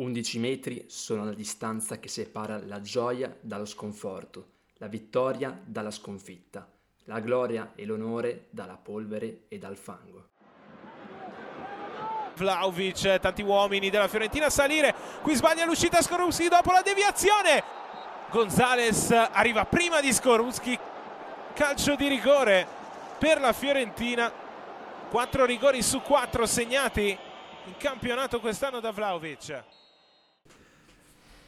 11 metri sono la distanza che separa la gioia dallo sconforto, la vittoria dalla sconfitta, la gloria e l'onore dalla polvere e dal fango. Vlaovic, tanti uomini della Fiorentina a salire, qui sbaglia l'uscita Skorupski dopo la deviazione. Gonzales arriva prima di Skorupski, calcio di rigore per la Fiorentina, 4 rigori su 4 segnati in campionato quest'anno da Vlaovic.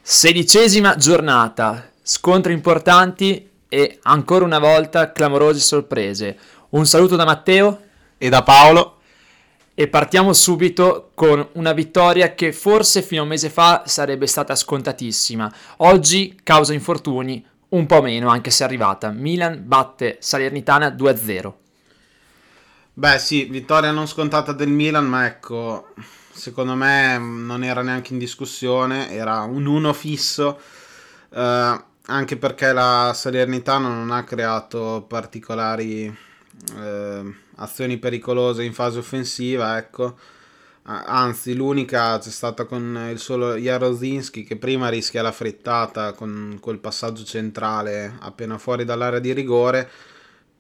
Sedicesima giornata, scontri importanti e ancora una volta clamorose sorprese. Un saluto da Matteo e da Paolo e partiamo subito con una vittoria che forse fino a un mese fa sarebbe stata scontatissima. Oggi, causa infortuni, un po' meno, anche se è arrivata. Milan batte Salernitana 2-0. Beh sì, vittoria non scontata del Milan, ma ecco, secondo me non era neanche in discussione, era un 1 fisso, eh, anche perché la Salernitana non ha creato particolari eh, azioni pericolose in fase offensiva, ecco. Anzi, l'unica c'è stata con il solo Jarozinski che prima rischia la frittata con quel passaggio centrale appena fuori dall'area di rigore.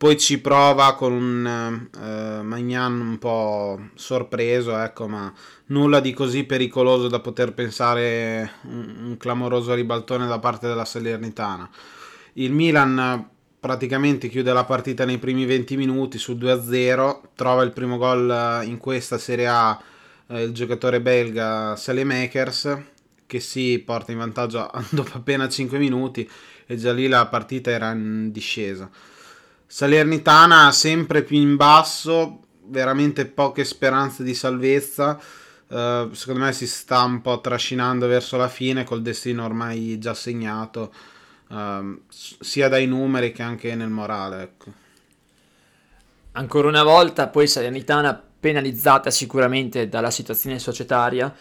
Poi ci prova con un eh, Magnan un po' sorpreso, ecco, ma nulla di così pericoloso da poter pensare un, un clamoroso ribaltone da parte della Salernitana. Il Milan praticamente chiude la partita nei primi 20 minuti su 2-0, trova il primo gol in questa Serie A eh, il giocatore belga Salemakers che si porta in vantaggio dopo appena 5 minuti e già lì la partita era in discesa. Salernitana sempre più in basso, veramente poche speranze di salvezza. Uh, secondo me si sta un po' trascinando verso la fine col destino ormai già segnato um, sia dai numeri che anche nel morale. Ecco. Ancora una volta, poi Salernitana penalizzata sicuramente dalla situazione societaria.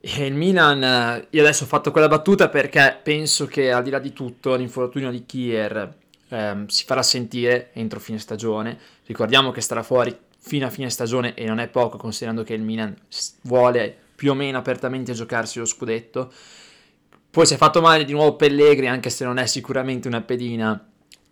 E il Milan, eh, io adesso ho fatto quella battuta perché penso che al di là di tutto l'infortunio di Kier ehm, si farà sentire entro fine stagione. Ricordiamo che starà fuori fino a fine stagione e non è poco considerando che il Milan vuole più o meno apertamente giocarsi lo scudetto. Poi si è fatto male di nuovo Pellegri, anche se non è sicuramente una pedina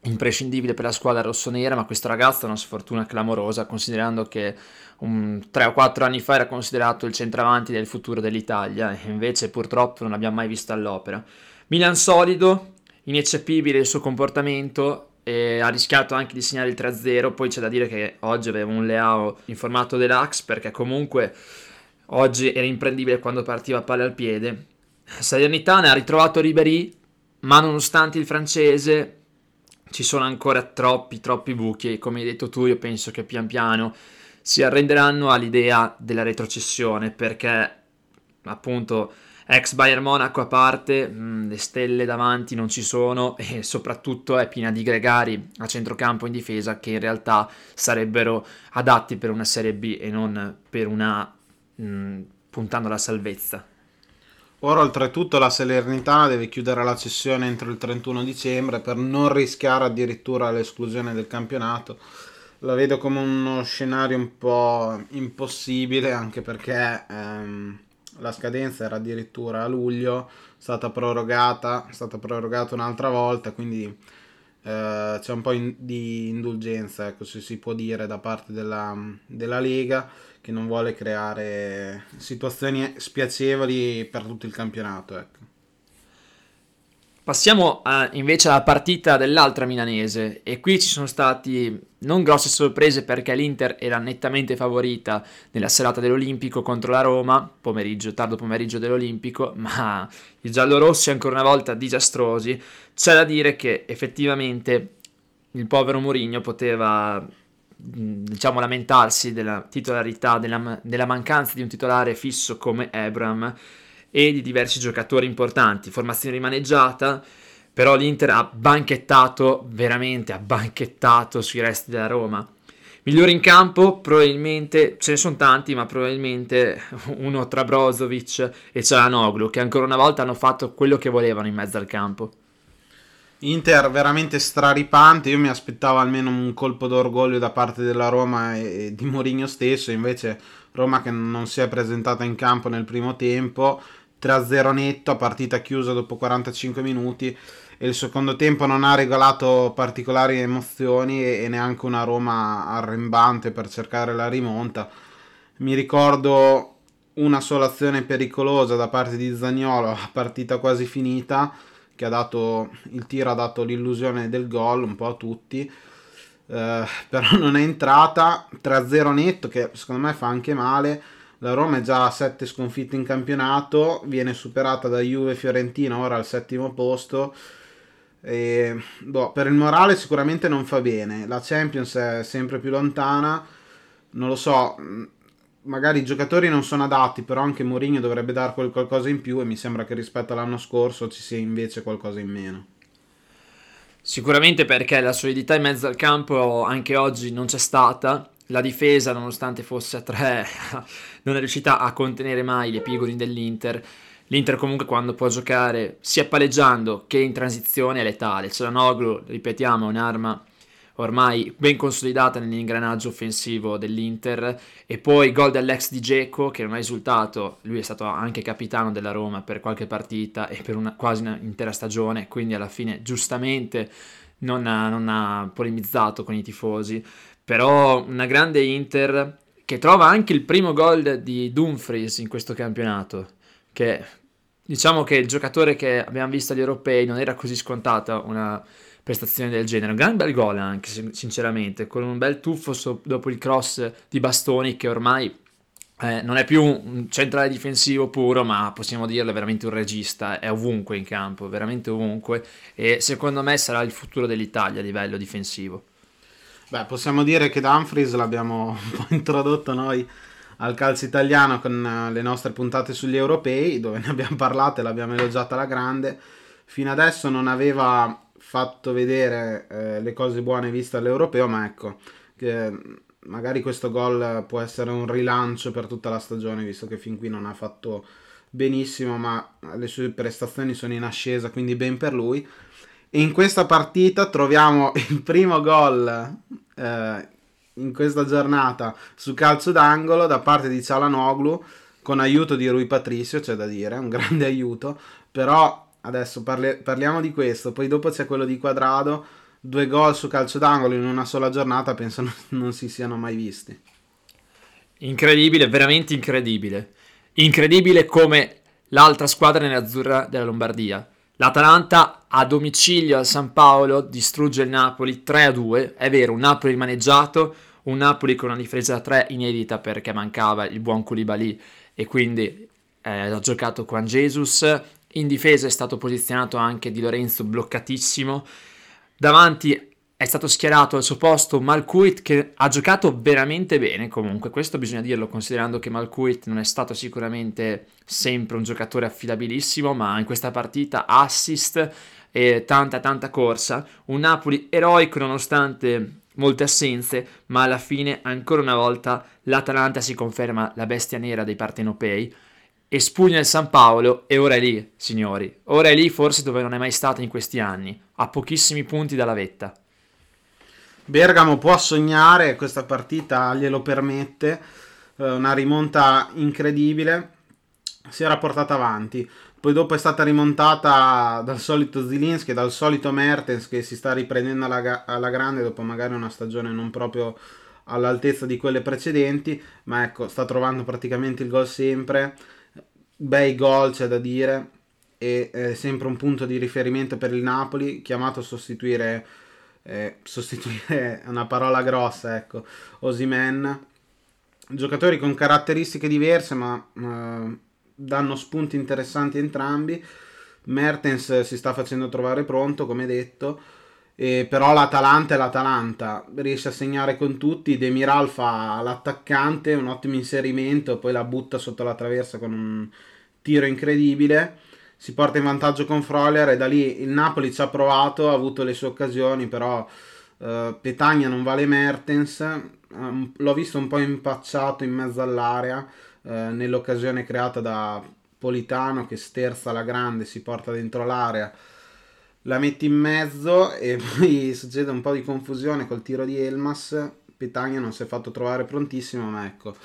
imprescindibile per la squadra rossonera, ma questo ragazzo ha una sfortuna clamorosa, considerando che um, 3 o 4 anni fa era considerato il centravanti del futuro dell'Italia, e invece purtroppo non l'abbiamo mai visto all'opera. Milan solido, ineccepibile il suo comportamento, ha rischiato anche di segnare il 3-0, poi c'è da dire che oggi aveva un Leao in formato deluxe, perché comunque oggi era imprendibile quando partiva a palle al piede, Salernitana ha ritrovato Ribery, ma nonostante il francese ci sono ancora troppi, troppi buchi e come hai detto tu io penso che pian piano si arrenderanno all'idea della retrocessione perché appunto ex Bayern Monaco a parte, mh, mm, le stelle davanti non ci sono e soprattutto è piena di gregari a centrocampo in difesa che in realtà sarebbero adatti per una Serie B e non per una mh, mm, puntando alla salvezza. Ora oltretutto la Salernitana deve chiudere la cessione entro il 31 dicembre per non rischiare addirittura l'esclusione del campionato. La vedo come uno scenario un po' impossibile anche perché ehm, la scadenza era addirittura a luglio, è stata prorogata, è stata prorogata un'altra volta, quindi eh, c'è un po' in, di indulgenza, ecco, se si può dire, da parte della, della Lega che non vuole creare situazioni spiacevoli per tutto il campionato. Ecco. Passiamo a, invece alla partita dell'altra milanese e qui ci sono stati non grosse sorprese perché l'Inter era nettamente favorita nella serata dell'Olimpico contro la Roma, pomeriggio, tardo pomeriggio dell'Olimpico, ma i giallorossi ancora una volta disastrosi. C'è da dire che effettivamente il povero Mourinho poteva diciamo, lamentarsi della titolarità, della, della mancanza di un titolare fisso come Abram e di diversi giocatori importanti, formazione rimaneggiata, però l'Inter ha banchettato, veramente ha banchettato sui resti della Roma. Migliore in campo, probabilmente, ce ne sono tanti, ma probabilmente uno tra Brozovic e Cialanoglu, che ancora una volta hanno fatto quello che volevano in mezzo al campo. Inter veramente straripante, io mi aspettavo almeno un colpo d'orgoglio da parte della Roma e di Mourinho stesso, invece Roma che non si è presentata in campo nel primo tempo, 3-0 netto, partita chiusa dopo 45 minuti e il secondo tempo non ha regalato particolari emozioni e, e neanche una Roma arrembante per cercare la rimonta. Mi ricordo una sola azione pericolosa da parte di Zagnolo partita quasi finita che ha dato il tiro ha dato l'illusione del gol un po' a tutti eh, però non è entrata. 3-0 netto che secondo me fa anche male. La Roma è già a 7 sconfitte in campionato viene superata da Juve Fiorentina ora al settimo posto. E, boh, per il morale sicuramente non fa bene. La Champions è sempre più lontana. Non lo so magari i giocatori non sono adatti, però anche Mourinho dovrebbe dar qualcosa in più e mi sembra che rispetto all'anno scorso ci sia invece qualcosa in meno. Sicuramente perché la solidità in mezzo al campo anche oggi non c'è stata, la difesa nonostante fosse a tre non è riuscita a contenere mai le pigoli dell'Inter. L'Inter comunque quando può giocare sia palleggiando che in transizione è letale. Celanoglu, ripetiamo, è un'arma ormai ben consolidata nell'ingranaggio offensivo dell'Inter. E poi gol dell'ex di Geco che non ha risultato, lui è stato anche capitano della Roma per qualche partita e per una, quasi un'intera stagione, quindi alla fine giustamente non ha, non ha polemizzato con i tifosi, però una grande Inter che trova anche il primo gol di Dumfries in questo campionato, che diciamo che il giocatore che abbiamo visto agli europei non era così scontata una prestazione del genere. Un gran bel gol anche, sinceramente, con un bel tuffo so- dopo il cross di Bastoni che ormai eh, non è più un centrale difensivo puro, ma possiamo dirlo, è veramente un regista, è ovunque in campo, veramente ovunque, e secondo me sarà il futuro dell'Italia a livello difensivo. Beh, possiamo dire che Dumfries l'abbiamo un po' introdotto noi al calcio italiano con eh, le nostre puntate sugli europei, dove ne abbiamo parlato e l'abbiamo elogiata alla grande. Fino adesso non aveva fatto vedere eh, le cose buone viste all'europeo, ma ecco, magari questo gol può essere un rilancio per tutta la stagione, visto che fin qui non ha fatto benissimo, ma le sue prestazioni sono in ascesa, quindi ben per lui. E in questa partita troviamo il primo gol eh, in questa giornata su calcio d'angolo da parte di Cialanoglu con aiuto di Rui Patricio, c'è da dire, un grande aiuto, però adesso parli- parliamo di questo, poi dopo c'è quello di Quadrado, due gol su calcio d'angolo in una sola giornata, penso non, non si siano mai visti. Incredibile, veramente incredibile. Incredibile come l'altra squadra nerazzurra della Lombardia. L'Atalanta a domicilio al San Paolo distrugge il Napoli 3-2, è vero, un Napoli maneggiato, un Napoli con una difesa da 3 inedita perché mancava il buon Koulibaly e quindi eh, ha giocato Juan Jesus, in difesa è stato posizionato anche Di Lorenzo bloccatissimo. Davanti è stato schierato al suo posto Malkuit che ha giocato veramente bene. Comunque, questo bisogna dirlo considerando che Malkuit non è stato sicuramente sempre un giocatore affidabilissimo, ma in questa partita assist e tanta tanta corsa, un Napoli eroico nonostante molte assenze, ma alla fine ancora una volta l'Atalanta si conferma la bestia nera dei partenopei espugna il San Paolo e ora è lì, signori. Ora è lì forse dove non è mai stata in questi anni, a pochissimi punti dalla vetta. Bergamo può sognare, questa partita glielo permette, eh, una rimonta incredibile, si era portata avanti. Poi dopo è stata rimontata dal solito Zilinski dal solito Mertens che si sta riprendendo alla, alla grande dopo magari una stagione non proprio all'altezza di quelle precedenti, ma ecco, sta trovando praticamente il gol sempre bei gol c'è da dire e è sempre un punto di riferimento per il Napoli chiamato a sostituire eh, sostituire una parola grossa ecco Osimen giocatori con caratteristiche diverse ma eh, danno spunti interessanti entrambi. Mertens si sta facendo trovare pronto come detto e però l'Atalanta è l'Atalanta. Riesce a segnare con tutti. Demiral fa l'attaccante un ottimo inserimento poi la butta sotto la traversa con un tiro incredibile, si porta in vantaggio con Frolier e da lì il Napoli ci ha provato, ha avuto le sue occasioni, però eh, Petagna non vale Mertens, um, l'ho visto un po' impacciato in mezzo all'area eh, nell'occasione creata da Politano che sterza la grande, si porta dentro l'area, la mette in mezzo e poi succede un po' di confusione col tiro di Elmas, Petagna non si è fatto trovare prontissimo, ma ecco...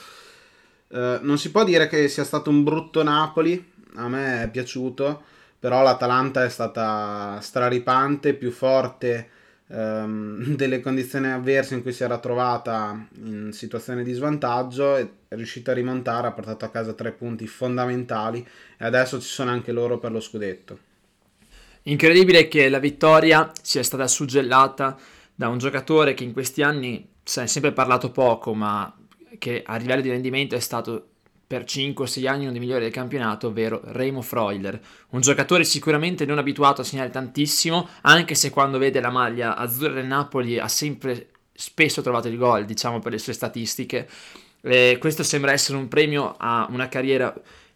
Eh, non si può dire che sia stato un brutto Napoli, a me è piaciuto, però l'Atalanta è stata straripante, più forte ehm, delle condizioni avverse in cui si era trovata in situazione di svantaggio, è riuscita a rimontare, ha portato a casa tre punti fondamentali e adesso ci sono anche loro per lo scudetto. Incredibile che la vittoria sia stata suggellata da un giocatore che in questi anni si è sempre parlato poco, ma che a livello di rendimento è stato per 5-6 anni uno dei migliori del campionato, ovvero Remo Freuler, un giocatore sicuramente non abituato a segnare tantissimo, anche se quando vede la maglia azzurra del Napoli ha sempre spesso trovato il gol, diciamo per le sue statistiche. E questo sembra essere un premio a una carriera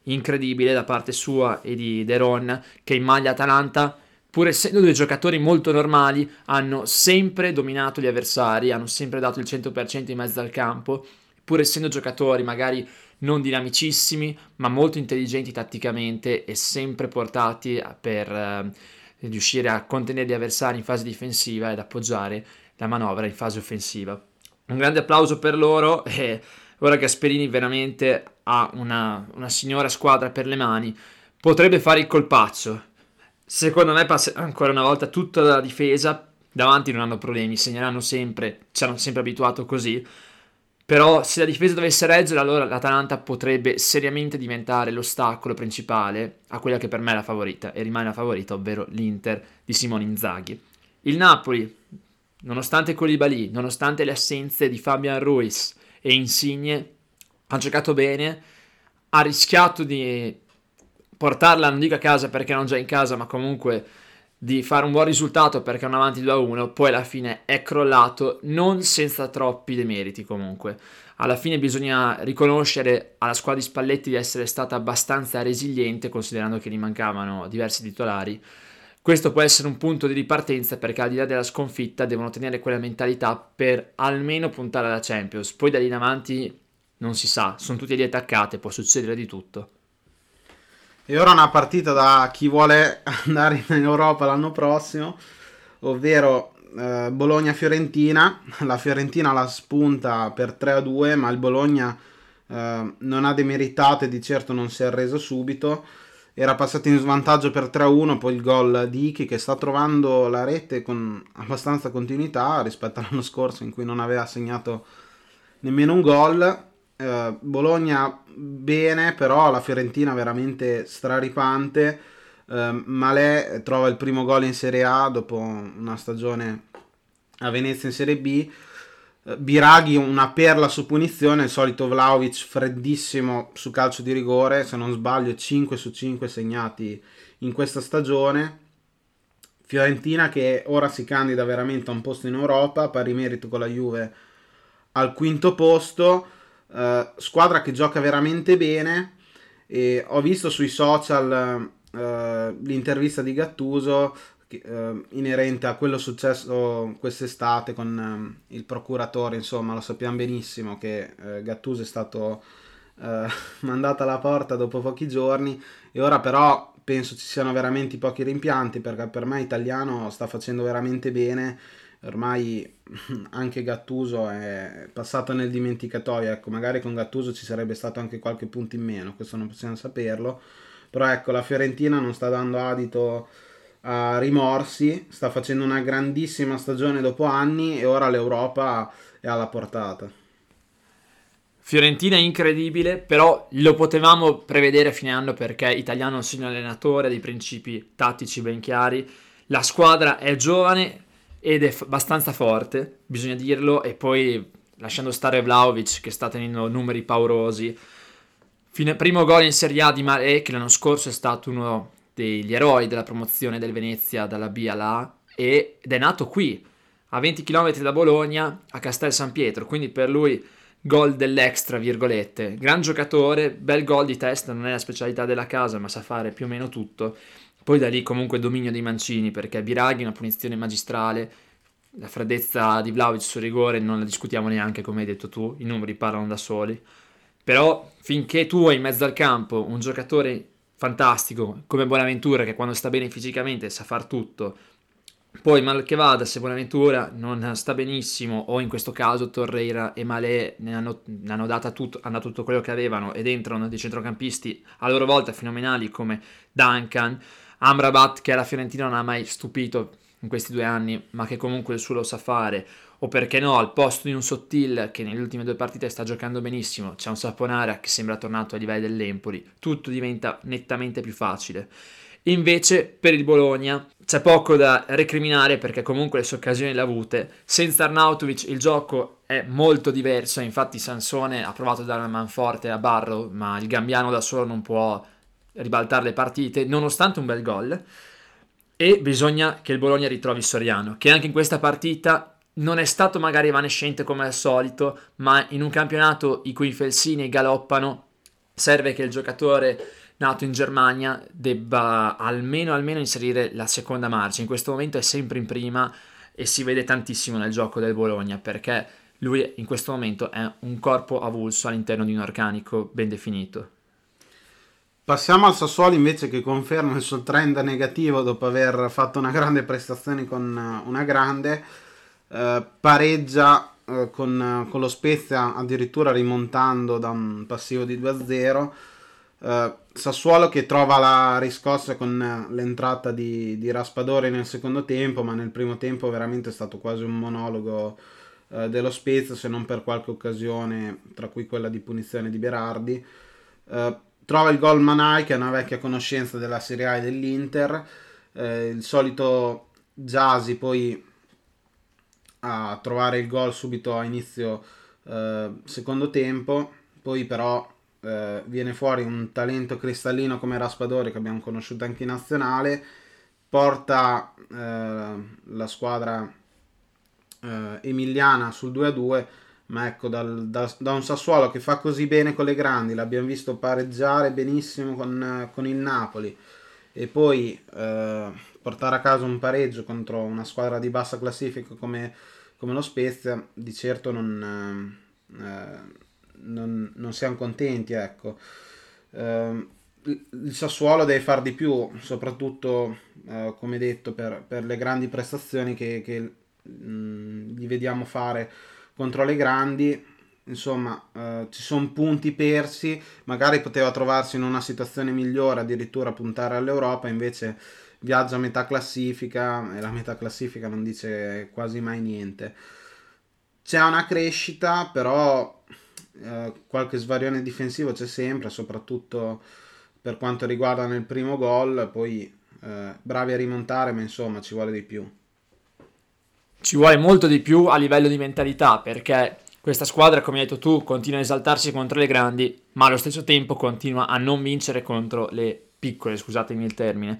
incredibile da parte sua e di Deron, che in maglia Atalanta pur essendo due giocatori molto normali, hanno sempre dominato gli avversari, hanno sempre dato il 100% in mezzo al campo, pur essendo giocatori magari non dinamicissimi, ma molto intelligenti tatticamente e sempre portati per eh, riuscire a contenere gli avversari in fase difensiva ed appoggiare la manovra in fase offensiva. Un grande applauso per loro e ora Gasperini veramente ha una, una signora squadra per le mani, potrebbe fare il colpaccio, Secondo me passa ancora una volta tutta la difesa, davanti non hanno problemi, segneranno sempre, ci hanno sempre abituato così. Però se la difesa dovesse reggere, allora l'Atalanta potrebbe seriamente diventare l'ostacolo principale a quella che per me è la favorita e rimane la favorita, ovvero l'Inter di Simone Inzaghi. Il Napoli, nonostante Colibali, nonostante le assenze di Fabian Ruiz e Insigne, ha giocato bene, ha rischiato di portarla, non dico a casa perché non già in casa, ma comunque di fare un buon risultato perché è un avanti 2-1, poi alla fine è crollato, non senza troppi demeriti comunque. Alla fine bisogna riconoscere alla squadra di Spalletti di essere stata abbastanza resiliente, considerando che gli mancavano diversi titolari. Questo può essere un punto di ripartenza perché al di là della sconfitta devono tenere quella mentalità per almeno puntare alla Champions. Poi da lì in avanti non si sa, sono tutti lì attaccate, può succedere di tutto. E ora una partita da chi vuole andare in Europa l'anno prossimo, ovvero eh, Bologna-Fiorentina. La Fiorentina la spunta per 3-2, ma il Bologna eh, non ha demeritato e di certo non si è arreso subito. Era passato in svantaggio per 3-1, poi il gol di Iki che sta trovando la rete con abbastanza continuità rispetto all'anno scorso in cui non aveva segnato nemmeno un gol. Eh, Bologna bene, però la Fiorentina veramente straripante. Uh, Malè trova il primo gol in Serie A dopo una stagione a Venezia in Serie B. Uh, Biraghi una perla su punizione, il solito Vlaovic freddissimo su calcio di rigore, se non sbaglio 5 su 5 segnati in questa stagione. Fiorentina che ora si candida veramente a un posto in Europa, pari merito con la Juve al quinto posto Uh, squadra che gioca veramente bene. E ho visto sui social uh, l'intervista di Gattuso uh, inerente a quello successo quest'estate con il procuratore. Insomma, lo sappiamo benissimo che Gattuso è stato mandato alla porta dopo pochi giorni. E ora, però, penso ci siano veramente pochi rimpianti perché per me italiano sta facendo veramente bene ormai anche Gattuso è passato nel dimenticatoio, ecco, magari con Gattuso ci sarebbe stato anche qualche punto in meno, questo non possiamo saperlo, però ecco, la Fiorentina non sta dando adito a rimorsi, sta facendo una grandissima stagione dopo anni e ora l'Europa è alla portata. Fiorentina è incredibile, però lo potevamo prevedere a fine anno perché Italiano è un allenatore, ha dei principi tattici ben chiari, la squadra è giovane, ed è f- abbastanza forte, bisogna dirlo, e poi lasciando stare Vlaovic che sta tenendo numeri paurosi. Fine, primo gol in Serie A di Mare, che l'anno scorso è stato uno degli eroi della promozione del Venezia dalla B alla A, ed è nato qui, a 20 km da Bologna, a Castel San Pietro, quindi per lui gol dell'extra, virgolette. Gran giocatore, bel gol di testa, non è la specialità della casa, ma sa fare più o meno tutto. Poi da lì comunque dominio dei Mancini perché Biraghi una punizione magistrale, la freddezza di Vlaovic sul rigore non la discutiamo neanche come hai detto tu, i numeri parlano da soli. Però finché tu hai in mezzo al campo un giocatore fantastico come Buonaventura che quando sta bene fisicamente sa far tutto, Poi mal che vada, se Buonaventura non sta benissimo, o in questo caso Torreira e Malé ne hanno, ne hanno, tutto, hanno tutto quello che avevano ed entrano dei centrocampisti a loro volta fenomenali come Duncan, Amrabat che alla Fiorentina non ha mai stupito in questi due anni, ma che comunque il suo lo sa fare, o perché no, al posto di un Sottil che nelle ultime due partite sta giocando benissimo, c'è un Saponara che sembra tornato ai livelli dell'Empoli, tutto diventa nettamente più facile. Invece per il Bologna c'è poco da recriminare perché comunque le sue occasioni le ha avute. Senza Arnautovic il gioco è molto diverso, infatti Sansone ha provato a dare una man forte a Barro, ma il Gambiano da solo non può ribaltare le partite, nonostante un bel gol. E bisogna che il Bologna ritrovi Soriano, che anche in questa partita non è stato magari evanescente come al solito, ma in un campionato i cui felsini galoppano serve che il giocatore nato in Germania debba almeno, almeno inserire la seconda marcia. In questo momento è sempre in prima e si vede tantissimo nel gioco del Bologna perché lui in questo momento è un corpo avulso all'interno di un organico ben definito. Passiamo al Sassuolo invece che conferma il suo trend negativo dopo aver fatto una grande prestazione con eh, una grande, eh, pareggia eh, con, con, lo Spezia addirittura rimontando da un passivo di 2-0 Uh, Sassuolo che trova la riscossa con l'entrata di, di, Raspadori nel secondo tempo, ma nel primo tempo veramente è stato quasi un monologo uh, dello Spezia, se non per qualche occasione, tra cui quella di punizione di Berardi. Uh, trova il gol Manai, che è una vecchia conoscenza della Serie A e dell'Inter. il solito Jasi poi a trovare il gol subito a inizio secondo tempo, poi però eh, viene fuori un talento cristallino come Raspadori che abbiamo conosciuto anche in nazionale, porta eh, la squadra eh, emiliana sul 2-2, ma ecco dal, da, da, un Sassuolo che fa così bene con le grandi, l'abbiamo visto pareggiare benissimo con, con il Napoli. E poi eh, portare a casa un pareggio contro una squadra di bassa classifica come, come lo Spezia, di certo non... Non, non siamo contenti, ecco. Eh, il Sassuolo deve fare di più, soprattutto, eh, come detto, per, per, le grandi prestazioni che, che mh, mm, gli vediamo fare contro le grandi. Insomma, eh, ci sono punti persi, magari poteva trovarsi in una situazione migliore, addirittura puntare all'Europa, invece viaggia a metà classifica e la metà classifica non dice quasi mai niente. C'è una crescita, però eh, qualche svarione difensivo c'è sempre, soprattutto per quanto riguarda nel primo gol, poi eh, bravi a rimontare, ma insomma ci vuole di più. Ci vuole molto di più a livello di mentalità, perché questa squadra, come hai detto tu, continua a esaltarsi contro le grandi, ma allo stesso tempo continua a non vincere contro le piccole, scusatemi il termine.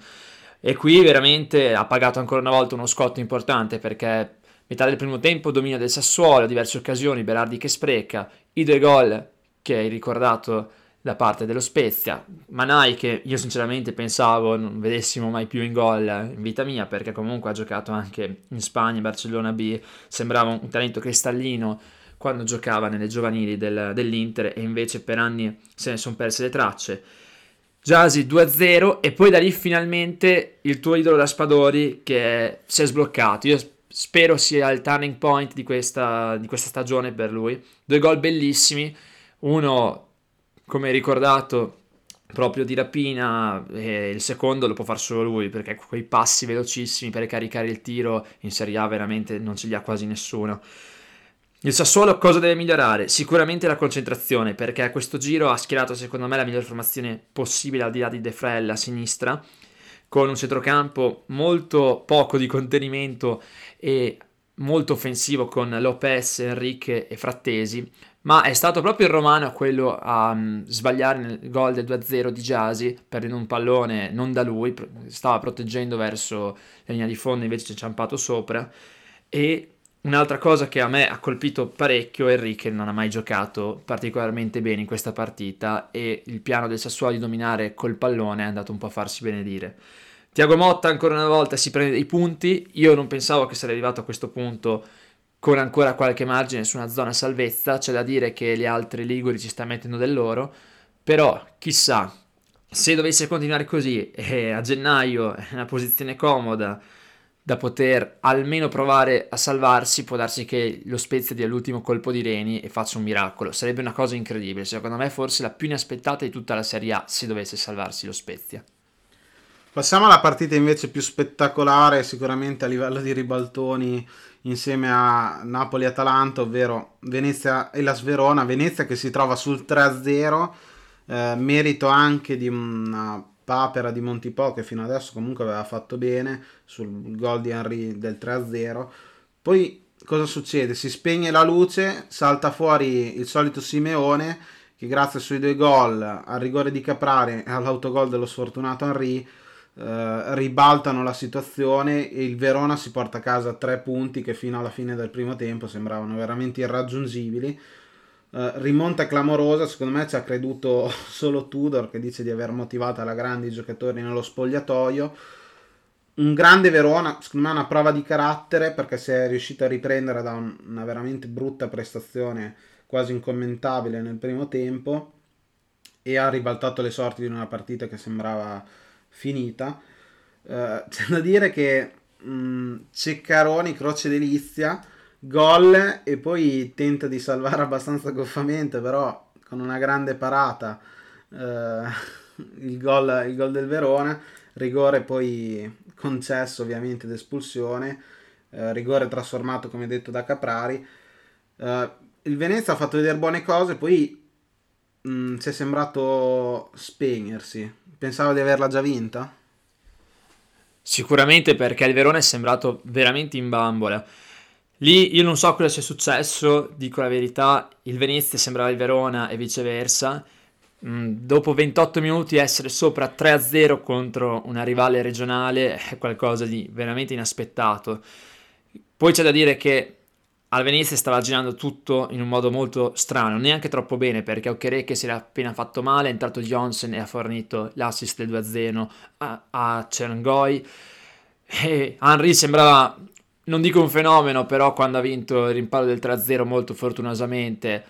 E qui veramente ha pagato ancora una volta uno scotto importante perché Metà del primo tempo dominio del Sassuolo, diverse occasioni, Berardi che spreca, i due gol che hai ricordato da parte dello Spezia, Manai che io sinceramente pensavo non vedessimo mai più in gol in vita mia perché comunque ha giocato anche in Spagna, Barcellona B, sembrava un talento cristallino quando giocava nelle giovanili del, dell'Inter e invece per anni se ne sono perse le tracce. Jasi 2-0 e poi da lì finalmente il tuo idolo Raspadori che si è sbloccato. Io spero sia il turning point di questa, di questa stagione per lui. Due gol bellissimi, uno come ricordato proprio di rapina e il secondo lo può fare solo lui perché quei passi velocissimi per caricare il tiro in Serie A veramente non ce li ha quasi nessuno. Il Sassuolo cosa deve migliorare? Sicuramente la concentrazione perché a questo giro ha schierato secondo me la miglior formazione possibile al di là di De Frel a sinistra con un centrocampo molto poco di contenimento e molto offensivo con Lopez, Enrique e Frattesi, ma è stato proprio il Romano quello a um, sbagliare nel gol del 2-0 di Giasi, perdendo un pallone non da lui, stava proteggendo verso la linea di fondo, invece ci è inciampato sopra. E un'altra cosa che a me ha colpito parecchio è Enrique non ha mai giocato particolarmente bene in questa partita e il piano del Sassuolo di dominare col pallone è andato un po' a farsi benedire. Tiago Motta ancora una volta si prende dei punti, io non pensavo che sarei arrivato a questo punto con ancora qualche margine su una zona salvezza, c'è da dire che gli altri Liguri ci sta mettendo del loro, però chissà, se dovesse continuare così e a gennaio è una posizione comoda, da poter almeno provare a salvarsi, può darsi che lo Spezia dia l'ultimo colpo di reni e faccia un miracolo. Sarebbe una cosa incredibile, secondo me forse la più inaspettata di tutta la Serie A se dovesse salvarsi lo Spezia. Passiamo alla partita invece più spettacolare, sicuramente a livello di ribaltoni insieme a Napoli-Atalanta, ovvero Venezia e la Sverona. Venezia che si trova sul 3-0, eh, merito anche di una papera di Montipò che fino adesso comunque aveva fatto bene sul gol di Henry del 3-0. Poi cosa succede? Si spegne la luce, salta fuori il solito Simeone che grazie ai suoi due gol al rigore di Caprari e all'autogol dello sfortunato Henry eh, ribaltano la situazione e il Verona si porta a casa tre punti che fino alla fine del primo tempo sembravano veramente irraggiungibili. Uh, rimonta clamorosa, secondo me ci ha creduto solo Tudor che dice di aver motivato alla grande i giocatori nello spogliatoio. Un grande Verona, secondo me una prova di carattere perché si è riuscito a riprendere da un, una veramente brutta prestazione quasi incommentabile nel primo tempo e ha ribaltato le sorti di una partita che sembrava finita. Uh, c'è da dire che mh, mm, Ceccaroni, Croce Delizia, gol e poi tenta di salvare abbastanza goffamente, però con una grande parata uh, il, gol, il gol del Verona, rigore poi concesso ovviamente d'espulsione, uh, rigore trasformato come detto da Caprari. il Venezia ha fatto vedere buone cose, poi mh, mm, ci è sembrato spegnersi Pensavo di averla già vinta? Sicuramente perché il Verona è sembrato veramente in bambola. Lì io non so cosa sia successo, dico la verità, il Venezia sembrava il Verona e viceversa. Mm, dopo 28 minuti essere sopra 3-0 contro una rivale regionale è qualcosa di veramente inaspettato. Poi c'è da dire che al Venezia stava girando tutto in un modo molto strano, neanche troppo bene perché Okereke si era appena fatto male, è entrato Johnson e ha fornito l'assist del 2-0 a, a Cerngoy e Henry sembrava, non dico un fenomeno, però quando ha vinto il rimpallo del 3-0 molto fortunosamente,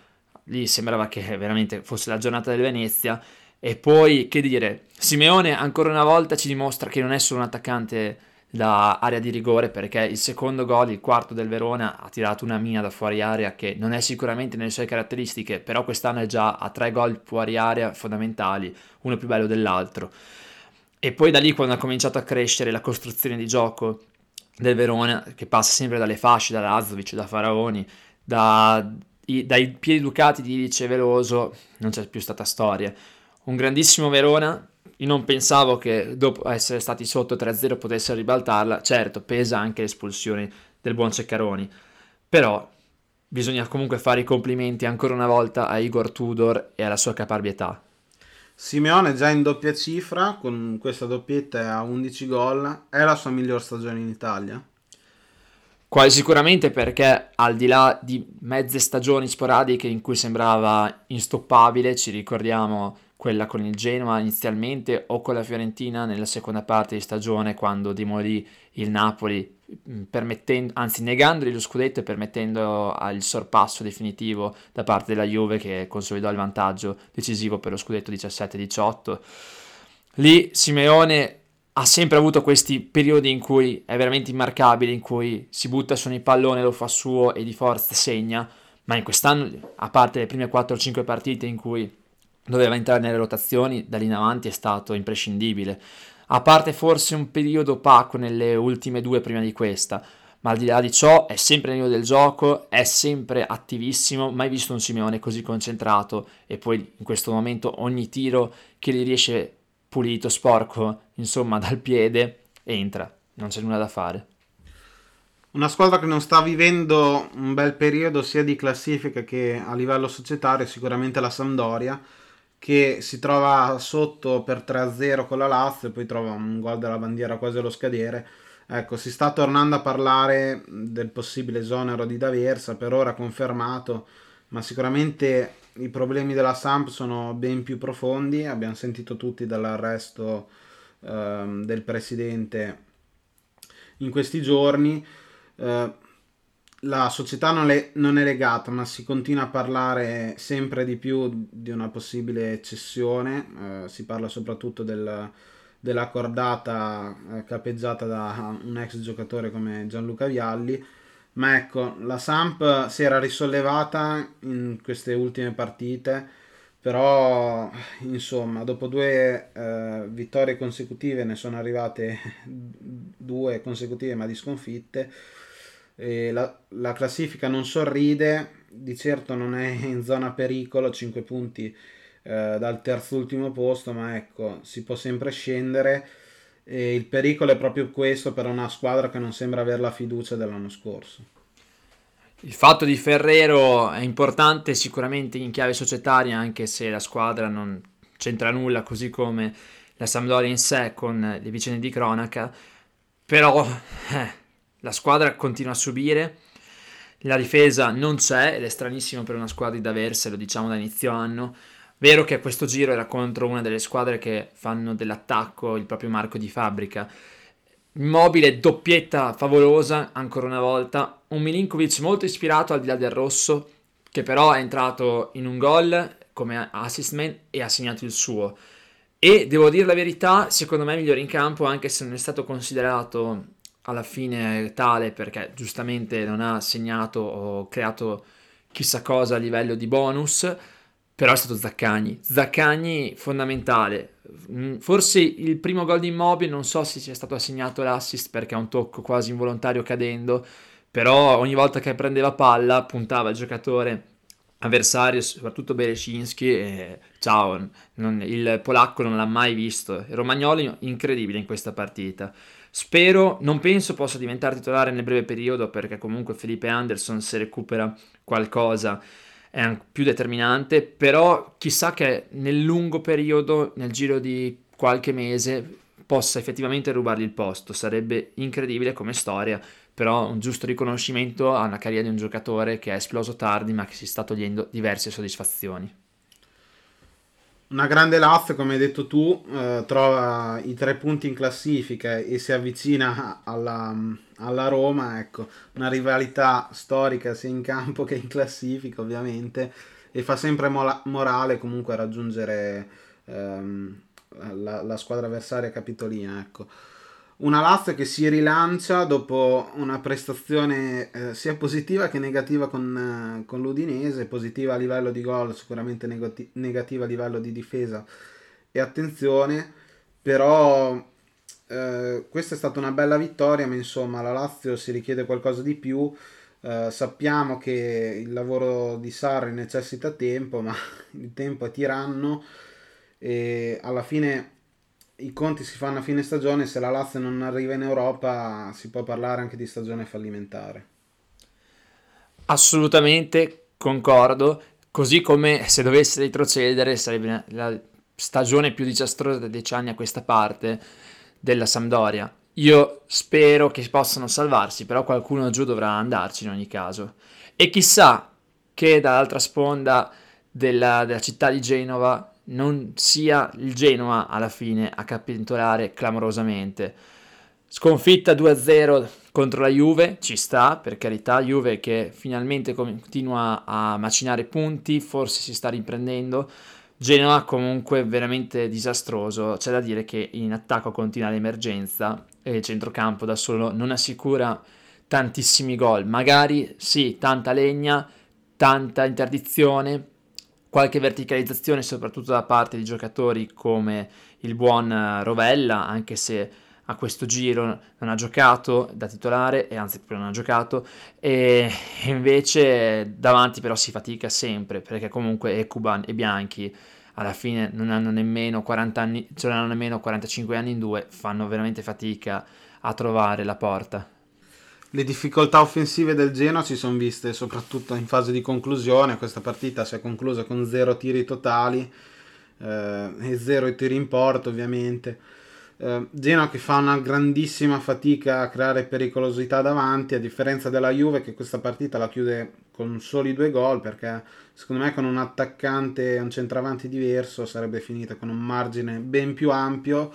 lì sembrava che veramente fosse la giornata del Venezia e poi, che dire, Simeone ancora una volta ci dimostra che non è solo un attaccante da area di rigore perché il secondo gol, il quarto del Verona, ha tirato una mina da fuori area che non è sicuramente nelle sue caratteristiche, però quest'anno è già a tre gol fuori area fondamentali, uno più bello dell'altro. E poi da lì quando ha cominciato a crescere la costruzione di gioco del Verona, che passa sempre dalle fasce, da Lazovic, da Faraoni, da, i, dai piedi ducati di Ilice Veloso, non c'è più stata storia. Un grandissimo Verona io non pensavo che dopo essere stati sotto 3-0 potessero ribaltarla. Certo, pesa anche l'espulsione del buon Ceccaroni, però bisogna comunque fare i complimenti ancora una volta a Igor Tudor e alla sua caparbietà. Simeone già in doppia cifra, con questa doppietta a 11 gol, è la sua miglior stagione in Italia? Quasi sicuramente perché al di là di mezze stagioni sporadiche in cui sembrava instoppabile, ci ricordiamo quella con il Genoa inizialmente o con la Fiorentina nella seconda parte di stagione quando dimolì il Napoli, mm, anzi negandogli lo scudetto e permettendo il sorpasso definitivo da parte della Juve che consolidò il vantaggio decisivo per lo scudetto 17-18. Lì Simeone ha sempre avuto questi periodi in cui è veramente immarcabile, in cui si butta su un pallone, lo fa suo e di forza segna, ma in quest'anno, a parte le prime 4-5 partite in cui doveva entrare nelle rotazioni, da lì in avanti è stato imprescindibile. A parte forse un periodo opaco nelle ultime due prima di questa, ma al di là di ciò è sempre nel del gioco, è sempre attivissimo, mai visto un Simeone così concentrato. E poi in questo momento ogni tiro che gli riesce pulito, sporco, insomma dal piede, entra, non c'è nulla da fare. Una squadra che non sta vivendo un bel periodo sia di classifica che a livello societario sicuramente la Sampdoria che si trova sotto per 3-0 con la Lazio e poi trova un gol della bandiera quasi allo scadere. Ecco, si sta tornando a parlare del possibile esonero di D'Aversa, per ora confermato, ma sicuramente i problemi della Samp sono ben più profondi. Abbiamo sentito tutti dall'arresto ehm, del presidente in questi giorni. Eh, la società non è, non è, legata, ma si continua a parlare sempre di più di una possibile cessione. Eh, si parla soprattutto del, della cordata eh, capeggiata da un ex giocatore come Gianluca Vialli. Ma ecco, la Samp si era risollevata in queste ultime partite, però insomma, dopo due eh, vittorie consecutive ne sono arrivate due consecutive ma di sconfitte. La, la, classifica non sorride, di certo non è in zona pericolo, 5 punti eh, dal terzo ultimo posto, ma ecco, si può sempre scendere. E il pericolo è proprio questo per una squadra che non sembra avere la fiducia dell'anno scorso. Il fatto di Ferrero è importante sicuramente in chiave societaria, anche se la squadra non c'entra nulla, così come la Sampdoria in sé con le vicende di cronaca. Però eh, la squadra continua a subire, la difesa non c'è ed è stranissimo per una squadra di D'Aversa, lo diciamo da inizio anno. Vero che questo giro era contro una delle squadre che fanno dell'attacco il proprio marco di fabbrica. Immobile, doppietta favolosa, ancora una volta. Un Milinkovic molto ispirato al di là del rosso, che però è entrato in un gol come assist e ha segnato il suo. E devo dire la verità, secondo me è migliore in campo, anche se non è stato considerato alla fine tale perché giustamente non ha segnato o creato chissà cosa a livello di bonus, però è stato Zaccagni. Zaccagni fondamentale. Mm, forse il primo gol di Immobile, non so se sia stato assegnato l'assist perché è un tocco quasi involontario cadendo, però ogni volta che prendeva palla puntava il giocatore avversario, soprattutto Berecinski, e ciao, non, il polacco non l'ha mai visto. Romagnoli incredibile in questa partita. Spero, non penso possa diventare titolare nel breve periodo perché comunque Felipe Anderson se recupera qualcosa è più determinante, però chissà che nel lungo periodo, nel giro di qualche mese, possa effettivamente rubargli il posto. Sarebbe incredibile come storia, però un giusto riconoscimento a una carriera di un giocatore che è esploso tardi ma che si sta togliendo diverse soddisfazioni. Una grande Lazio, come hai detto tu, eh, trova i tre punti in classifica e si avvicina alla, alla, Roma. Ecco, una rivalità storica sia in campo che in classifica, ovviamente, e fa sempre mola- morale comunque raggiungere ehm, la, la, squadra avversaria capitolina. Ecco una Lazio che si rilancia dopo una prestazione eh, sia positiva che negativa con, eh, con, l'Udinese, positiva a livello di gol, sicuramente negati- negativa a livello di difesa e attenzione, però eh, questa è stata una bella vittoria, ma insomma la Lazio si richiede qualcosa di più. Uh, sappiamo che il lavoro di Sarri necessita tempo, ma il tempo è tiranno e alla fine i conti si fanno a fine stagione, se la Lazio non arriva in Europa si può parlare anche di stagione fallimentare. Assolutamente concordo, così come se dovesse retrocedere sarebbe la stagione più disastrosa da dieci anni a questa parte della Sampdoria. Io spero che possano salvarsi, però qualcuno giù dovrà andarci in ogni caso. E chissà che dall'altra sponda della, della città di Genova non sia il Genoa alla fine a capitolare clamorosamente. Sconfitta 2-0 contro la Juve, ci sta, per carità, Juve che finalmente continua a macinare punti, forse si sta riprendendo. Genoa comunque veramente disastroso, c'è da dire che in attacco continua l'emergenza e il centrocampo da solo non assicura tantissimi gol, magari sì, tanta legna, tanta interdizione, qualche verticalizzazione soprattutto da parte di giocatori come il buon eh, Rovella, anche se a questo giro non ha giocato da titolare, e anzi proprio non ha giocato, e invece davanti però si fatica sempre, perché comunque Ekuban e Bianchi alla fine non hanno nemmeno 40 anni, cioè non hanno nemmeno 45 anni in due, fanno veramente fatica a trovare la porta le difficoltà offensive del Genoa si sono viste soprattutto in fase di conclusione. Questa partita si è conclusa con zero tiri totali eh, e zero tiri in porto, ovviamente. Eh, Genoa che fa una grandissima fatica a creare pericolosità davanti, a differenza della Juve che questa partita la chiude con soli due gol, perché secondo me con un attaccante e un centravanti diverso sarebbe finita con un margine ben più ampio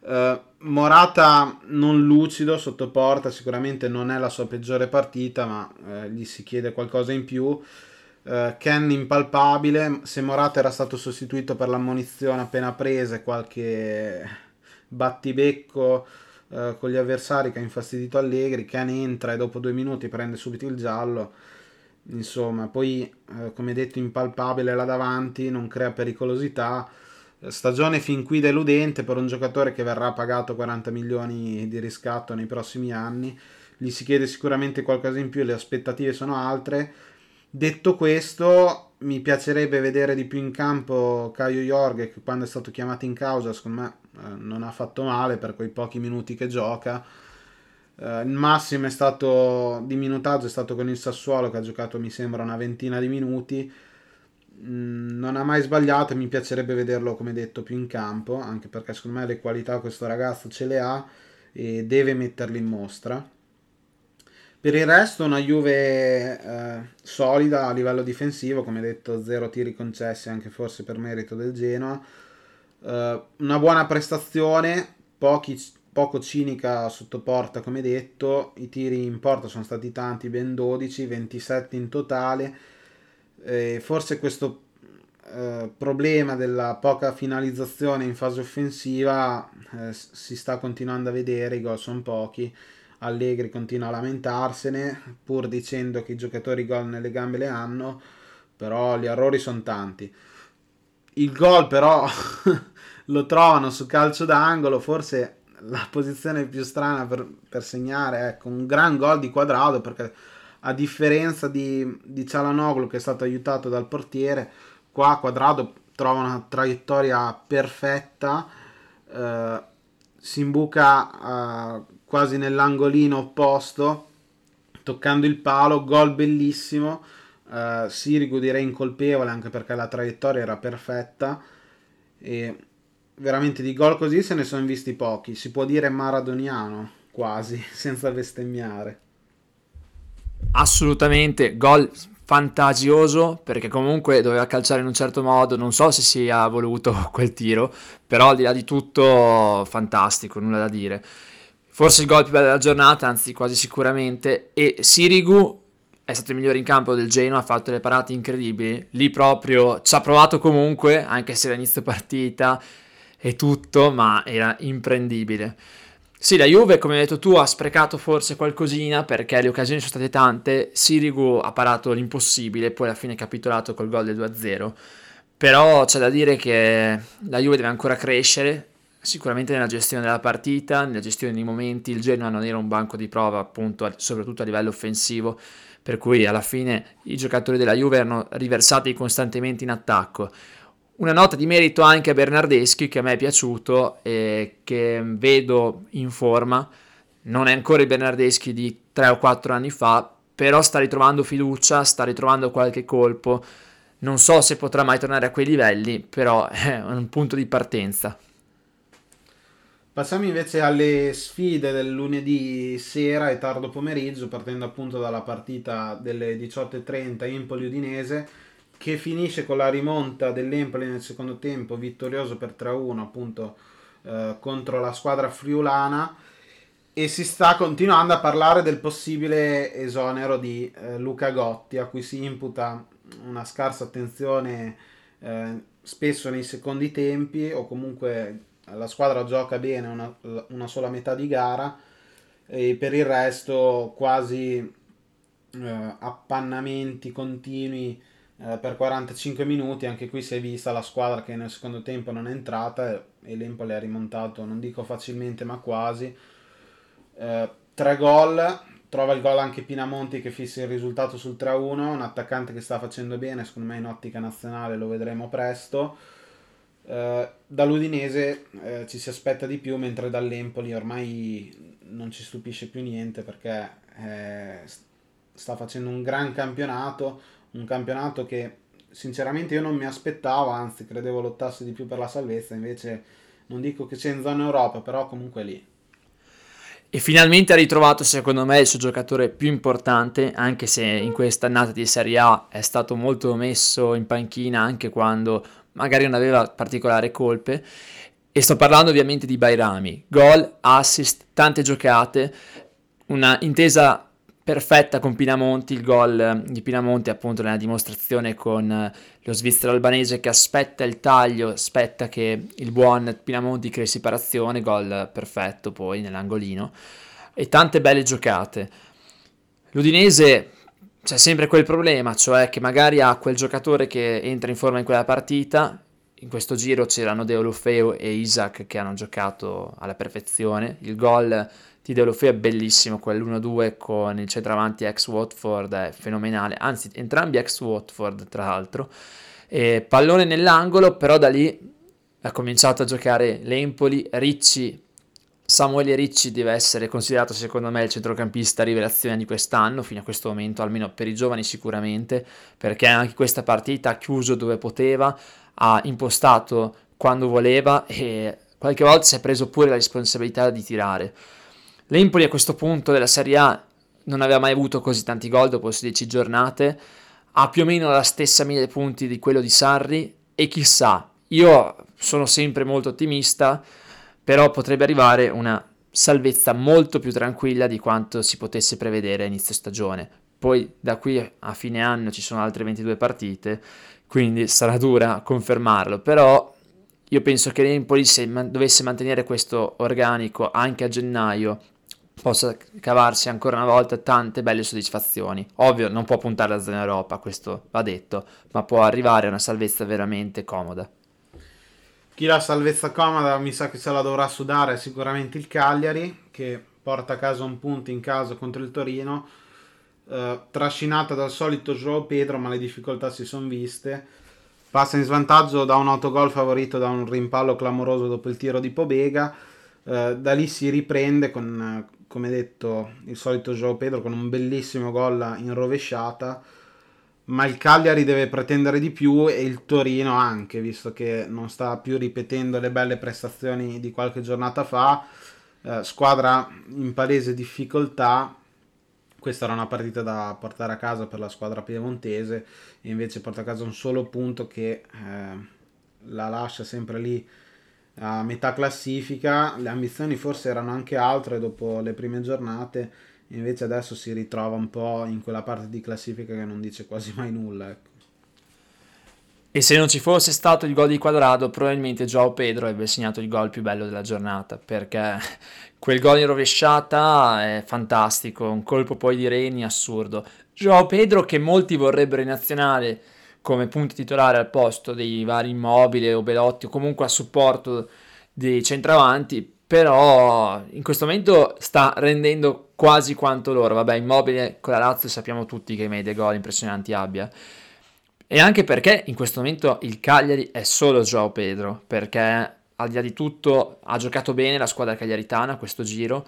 Uh, Morata non lucido sotto porta, sicuramente non è la sua peggiore partita, ma uh, gli si chiede qualcosa in più. Uh, Ken impalpabile, se Morata era stato sostituito per l'ammonizione appena presa qualche battibecco eh, con gli avversari che ha infastidito Allegri, Can entra e dopo due minuti prende subito il giallo. Insomma, poi eh, come detto impalpabile là davanti, non crea pericolosità. Stagione fin qui deludente per un giocatore che verrà pagato 40 milioni di riscatto nei prossimi anni. Gli si chiede sicuramente qualcosa in più, le aspettative sono altre. Detto questo, mi piacerebbe vedere di più in campo Caio Jorge che quando è stato chiamato in causa, secondo me eh, non ha fatto male per quei pochi minuti che gioca. Eh, il massimo è stato di minutaggio è stato con il Sassuolo che ha giocato mi sembra una ventina di minuti. Mm, non ha mai sbagliato e mi piacerebbe vederlo come detto più in campo, anche perché secondo me le qualità questo ragazzo ce le ha e deve metterle in mostra. Per il resto una Juve eh, solida a livello difensivo, come detto, zero tiri concessi anche forse per merito del Genoa. Eh, una buona prestazione, pochi, poco cinica sotto porta come detto, i tiri in porta sono stati tanti, ben 12, 27 in totale. Eh, forse questo eh, problema della poca finalizzazione in fase offensiva eh, si sta continuando a vedere, i gol sono pochi Allegri continua a lamentarsene pur dicendo che i giocatori gol nelle gambe le hanno, però gli errori sono tanti. Il gol però lo trovano su calcio d'angolo, forse la posizione più strana per, per segnare, ecco, un gran gol di quadrato perché a differenza di, di Cialanoglu che è stato aiutato dal portiere, qua quadrato trova una traiettoria perfetta, eh, si imbuca eh, quasi nell'angolino opposto, toccando il palo, gol bellissimo. Uh, Sirigu direi incolpevole anche perché la traiettoria era perfetta e veramente di gol così se ne sono visti pochi. Si può dire maradoniano quasi, senza bestemmiare. Assolutamente, gol fantasioso perché comunque doveva calciare in un certo modo, non so se sia voluto quel tiro, però al di là di tutto fantastico, nulla da dire forse il gol più bello della giornata, anzi quasi sicuramente, e Sirigu è stato il migliore in campo del Genoa, ha fatto le parate incredibili, lì proprio ci ha provato comunque, anche se era inizio partita e tutto, ma era imprendibile. Sì, la Juve, come hai detto tu, ha sprecato forse qualcosina perché le occasioni sono state tante. Sirigu ha parato l'impossibile, poi alla fine è capitolato col gol del 2-0. Però c'è da dire che la Juve deve ancora crescere, Sicuramente nella gestione della partita, nella gestione dei momenti, il Genoa non era un banco di prova, appunto, soprattutto a livello offensivo, per cui alla fine i giocatori della Juve erano riversati costantemente in attacco. Una nota di merito anche a Bernardeschi che a me è piaciuto e che vedo in forma. Non è ancora il Bernardeschi di 3 o 4 anni fa, però sta ritrovando fiducia, sta ritrovando qualche colpo. Non so se potrà mai tornare a quei livelli, però è un punto di partenza. Passiamo invece alle sfide del lunedì sera e tardo pomeriggio, partendo appunto dalla partita delle 18.30 Empoli-Udinese, che finisce con la rimonta dell'Empoli nel secondo tempo, vittorioso per 3-1 appunto eh, contro la squadra friulana. E si sta continuando a parlare del possibile esonero di eh, Luca Gotti, a cui si imputa una scarsa attenzione eh, spesso nei secondi tempi o comunque la squadra gioca bene una, una sola metà di gara e per il resto quasi eh, appannamenti continui eh, per 45 minuti. Anche qui si è vista la squadra che nel secondo tempo non è entrata e l'Empoli ha rimontato, non dico facilmente, ma quasi. Eh, tre gol, trova il gol anche Pinamonti che fissa il risultato sul 3-1, un attaccante che sta facendo bene, secondo me in ottica nazionale lo vedremo presto. Uh, dall'Udinese uh, ci si aspetta di più, mentre dall'Empoli ormai non ci stupisce più niente perché eh, sta facendo un gran campionato, un campionato che sinceramente io non mi aspettavo, anzi credevo lottasse di più per la salvezza, invece non dico che sia in zona Europa, però comunque lì. E finalmente ha ritrovato secondo me il suo giocatore più importante, anche se in questa annata di Serie A è stato molto messo in panchina anche quando magari non aveva particolari colpe. E sto parlando ovviamente di Bairami. Gol, assist, tante giocate, una intesa perfetta con Pinamonti, il gol di Pinamonti appunto nella dimostrazione con lo svizzero albanese che aspetta il taglio, aspetta che il buon Pinamonti crei separazione, gol perfetto poi nell'angolino e tante belle giocate. L'Udinese c'è sempre quel problema, cioè che magari ha quel giocatore che entra in forma in quella partita, in questo giro c'erano Deolofeo e Isaac che hanno giocato alla perfezione, il gol di Deulofeu è bellissimo, quell'1-2 con il centravanti ex Watford è fenomenale, anzi entrambi ex Watford tra l'altro, e pallone nell'angolo, però da lì ha cominciato a giocare l'Empoli, Ricci, Samuele Ricci deve essere considerato secondo me il centrocampista rivelazione di quest'anno, fino a questo momento, almeno per i giovani sicuramente, perché anche questa partita ha chiuso dove poteva, ha impostato quando voleva e qualche volta si è preso pure la responsabilità di tirare. L'Empoli a questo punto della Serie A non aveva mai avuto così tanti gol dopo 16 giornate, ha più o meno la stessa di punti di quello di Sarri e chissà, io sono sempre molto ottimista, però potrebbe arrivare una salvezza molto più tranquilla di quanto si potesse prevedere a inizio stagione. Poi da qui a fine anno ci sono altre 22 partite, quindi sarà dura confermarlo, però io penso che l'Empoli se man- dovesse mantenere questo organico anche a gennaio possa cavarsi ancora una volta tante belle soddisfazioni. Ovvio, non può puntare alla zona Europa, questo va detto, ma può arrivare a una salvezza veramente comoda. Chi la salvezza comoda mi sa che se la dovrà sudare è sicuramente il Cagliari, che porta a casa un punto in casa contro il Torino, eh, trascinata dal solito Joao Pedro, ma le difficoltà si sono viste. Passa in svantaggio da un autogol favorito da un rimpallo clamoroso dopo il tiro di Pobega. Eh, da lì si riprende con come detto, il solito Joao Pedro con un bellissimo gol in rovesciata, ma il Cagliari deve pretendere di più e il Torino anche, visto che non sta più ripetendo le belle prestazioni di qualche giornata fa. Eh, squadra in palese difficoltà. Questa era una partita da portare a casa per la squadra piemontese e invece porta a casa un solo punto che eh, la lascia sempre lì a metà classifica, le ambizioni forse erano anche altre dopo le prime giornate, invece adesso si ritrova un po' in quella parte di classifica che non dice quasi mai nulla. Ecco. E se non ci fosse stato il gol di Quadrado, probabilmente Joao Pedro avrebbe segnato il gol più bello della giornata, perché quel gol in rovesciata è fantastico, un colpo poi di Reni assurdo. Joao Pedro che molti vorrebbero in nazionale come punto titolare al posto dei vari Immobile o Belotti o comunque a supporto dei centravanti, però in questo momento sta rendendo quasi quanto loro. Vabbè, Immobile con la Lazio sappiamo tutti che media gol impressionanti abbia. E anche perché in questo momento il Cagliari è solo Joao Pedro, perché al di là di tutto ha giocato bene la squadra cagliaritana questo giro,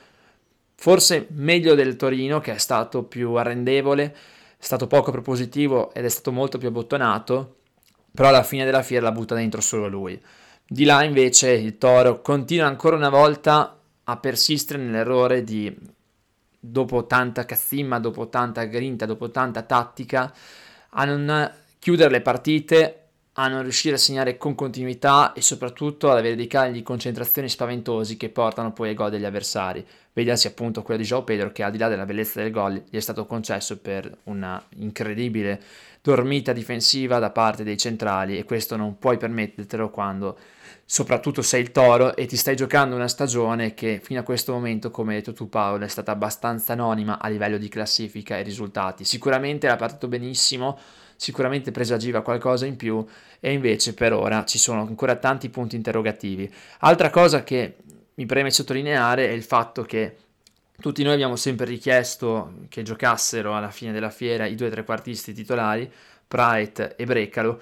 forse meglio del Torino che è stato più arrendevole, è stato poco propositivo ed è stato molto più abbottonato, però alla fine della fiera la butta dentro solo lui. Di là invece il Toro continua ancora una volta a persistere nell'errore di, dopo tanta cazzimma, dopo tanta grinta, dopo tanta tattica, a non chiudere le partite, a non riuscire a segnare con continuità e soprattutto ad avere dei cali di concentrazione spaventosi che portano poi ai gol degli avversari. Vediasi appunto quello di Joao Pedro che al di là della bellezza del gol gli è stato concesso per una incredibile dormita difensiva da parte dei centrali e questo non puoi permettertelo quando soprattutto sei il toro e ti stai giocando una stagione che fino a questo momento, come hai detto tu Paolo, è stata abbastanza anonima a livello di classifica e risultati. Sicuramente ha partito benissimo, sicuramente presagiva qualcosa in più e invece per ora ci sono ancora tanti punti interrogativi. Altra cosa che mi preme sottolineare è il fatto che tutti noi abbiamo sempre richiesto che giocassero alla fine della fiera i due trequartisti titolari, Bright e Breccalo,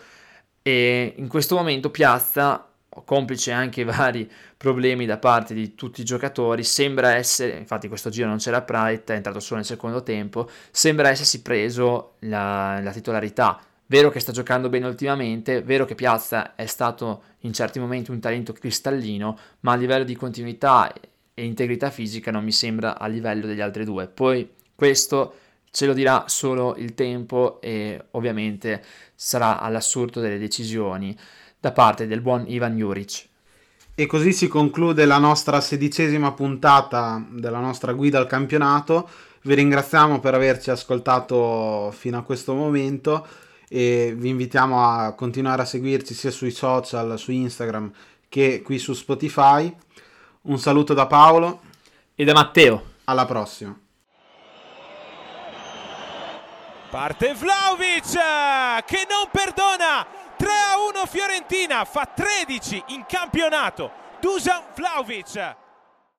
e in questo momento Piazza, complice anche vari problemi da parte di tutti i giocatori, sembra essere, infatti questo giro non c'era Bright, è entrato solo nel secondo tempo, sembra essersi preso la, la titolarità. Vero che sta giocando bene ultimamente, vero che Piazza è stato in certi momenti un talento cristallino, ma a livello di continuità e integrità fisica non mi sembra a livello degli altri due. Poi questo ce lo dirà solo il tempo e ovviamente sarà all'assurdo delle decisioni da parte del buon Ivan Juric. E così si conclude la nostra sedicesima puntata della nostra guida al campionato. Vi ringraziamo per averci ascoltato fino a questo momento e vi invitiamo a continuare a seguirci sia sui social, su Instagram che qui su Spotify. Un saluto da Paolo e da Matteo. Alla prossima. Parte Vlaovic che non perdona. 3 a 1 Fiorentina, fa 13 in campionato. Dusan Vlaovic.